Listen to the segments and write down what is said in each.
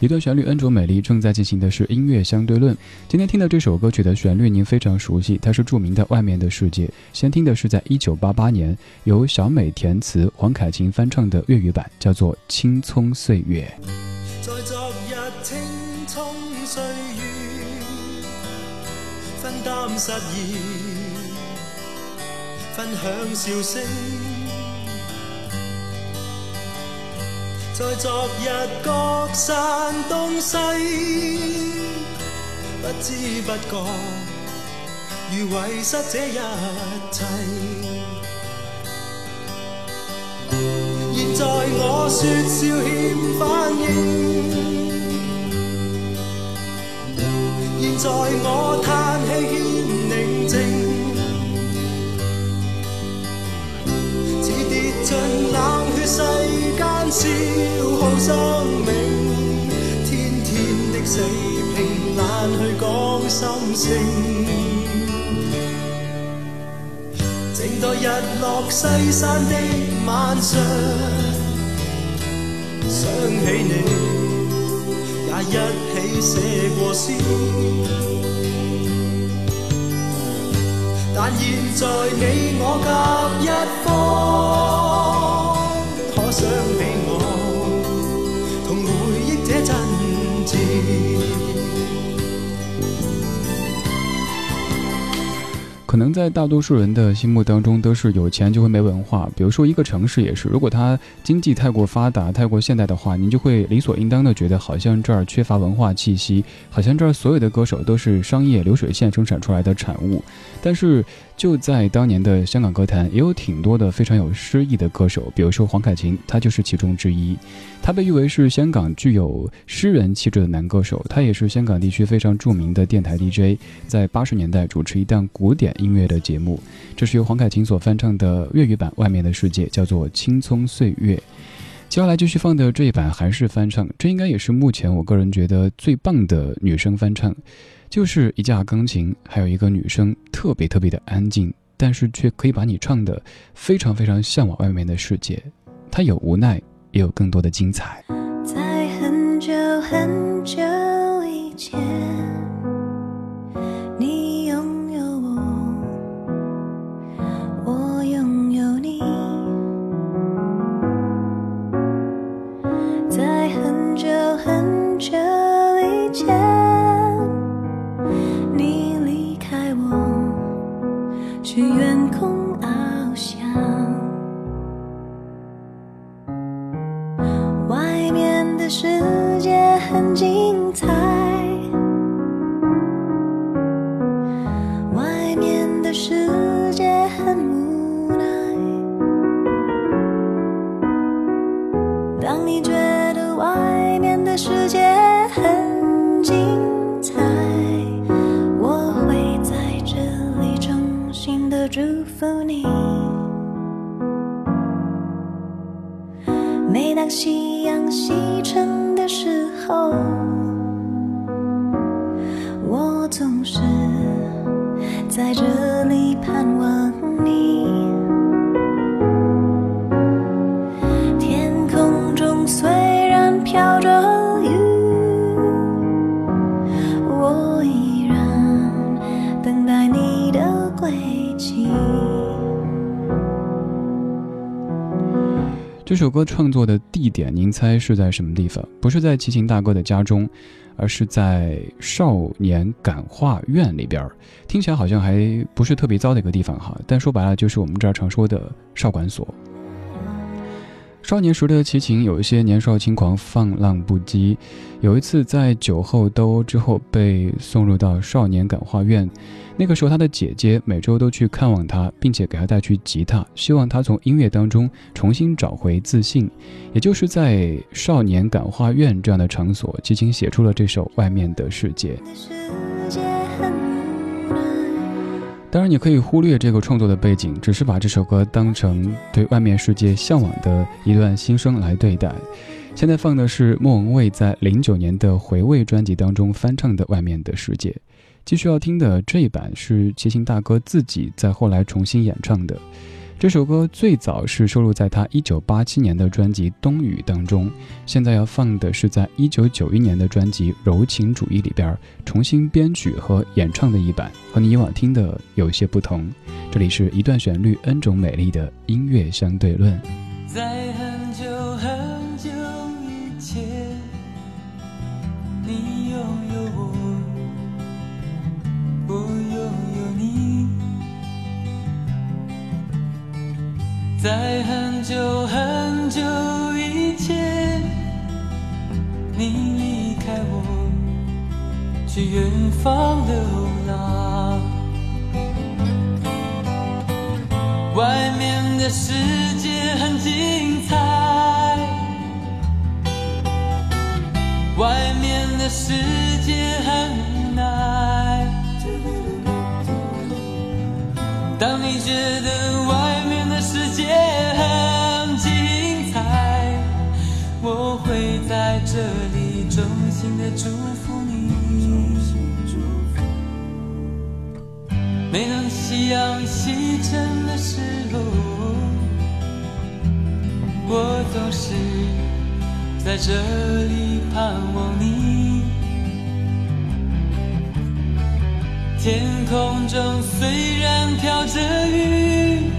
一段旋律恩卓美丽，正在进行的是音乐相对论。今天听到这首歌曲的旋律您非常熟悉，它是著名的《外面的世界》。先听的是在一九八八年由小美填词、黄凯芹翻唱的粤语版，叫做《青葱岁月》。在昨日青葱岁月，分担失意，分享笑声。在昨日各散东西，不知不觉如遗失这一切。现在我说笑欠反应，现在我叹气欠宁静，似跌进冷血世间。生命天天的死拼，难去讲心声。静待日落西山的晚上，想起你，也一起写过诗。但现在你我隔一方，可想起？可能在大多数人的心目当中，都是有钱就会没文化。比如说一个城市也是，如果它经济太过发达、太过现代的话，您就会理所应当的觉得好像这儿缺乏文化气息，好像这儿所有的歌手都是商业流水线生产出来的产物。但是。就在当年的香港歌坛，也有挺多的非常有诗意的歌手，比如说黄凯芹，他就是其中之一。他被誉为是香港具有诗人气质的男歌手，他也是香港地区非常著名的电台 DJ，在八十年代主持一档古典音乐的节目。这是由黄凯芹所翻唱的粤语版《外面的世界》，叫做《青葱岁月》。接下来继续放的这一版还是翻唱，这应该也是目前我个人觉得最棒的女生翻唱。就是一架钢琴，还有一个女生，特别特别的安静，但是却可以把你唱的非常非常向往外面的世界。她有无奈，也有更多的精彩。在很久很久以前。每当夕阳西沉的时候我总是在这这首歌创作的地点，您猜是在什么地方？不是在齐秦大哥的家中，而是在少年感化院里边听起来好像还不是特别糟的一个地方哈，但说白了就是我们这儿常说的少管所。少年时的齐秦有一些年少轻狂、放浪不羁。有一次在酒后斗殴之后，被送入到少年感化院。那个时候，他的姐姐每周都去看望他，并且给他带去吉他，希望他从音乐当中重新找回自信。也就是在少年感化院这样的场所，齐秦写出了这首《外面的世界》。当然，你可以忽略这个创作的背景，只是把这首歌当成对外面世界向往的一段心声来对待。现在放的是莫文蔚在零九年的回味专辑当中翻唱的《外面的世界》，继续要听的这一版是齐秦大哥自己在后来重新演唱的。这首歌最早是收录在他一九八七年的专辑《冬雨》当中，现在要放的是在一九九一年的专辑《柔情主义》里边重新编曲和演唱的一版，和你以往听的有些不同。这里是一段旋律，N 种美丽的音乐相对论。在在很久很久以前，你离开我，去远方流浪。外面的世界很精彩，外面的世界很无奈。当你觉得在这里衷心的祝福你。每当夕阳西沉的时候，我总是在这里盼望你。天空中虽然飘着雨，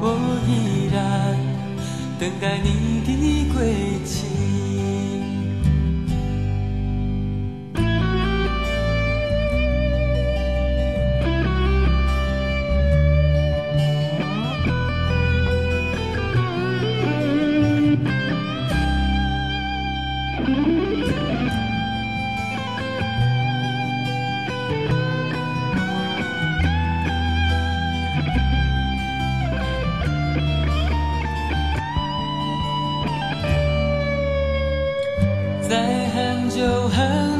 我依然等待你的归期。就很。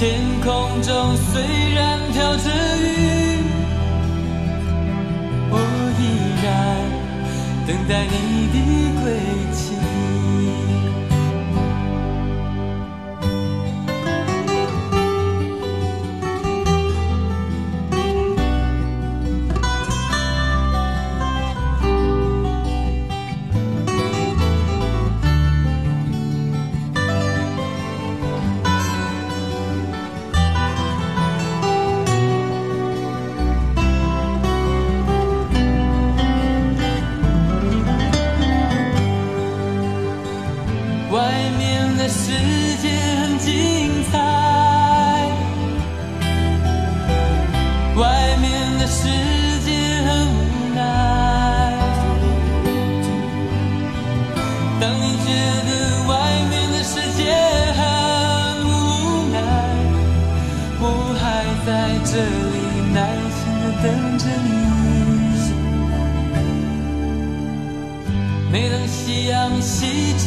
天空中虽然飘着雨，我依然等待你的归期。外面的世界很精彩，外面的世界很无奈。当你觉得外面的世界很无奈，我还在这里耐心的等着你。每当夕阳西沉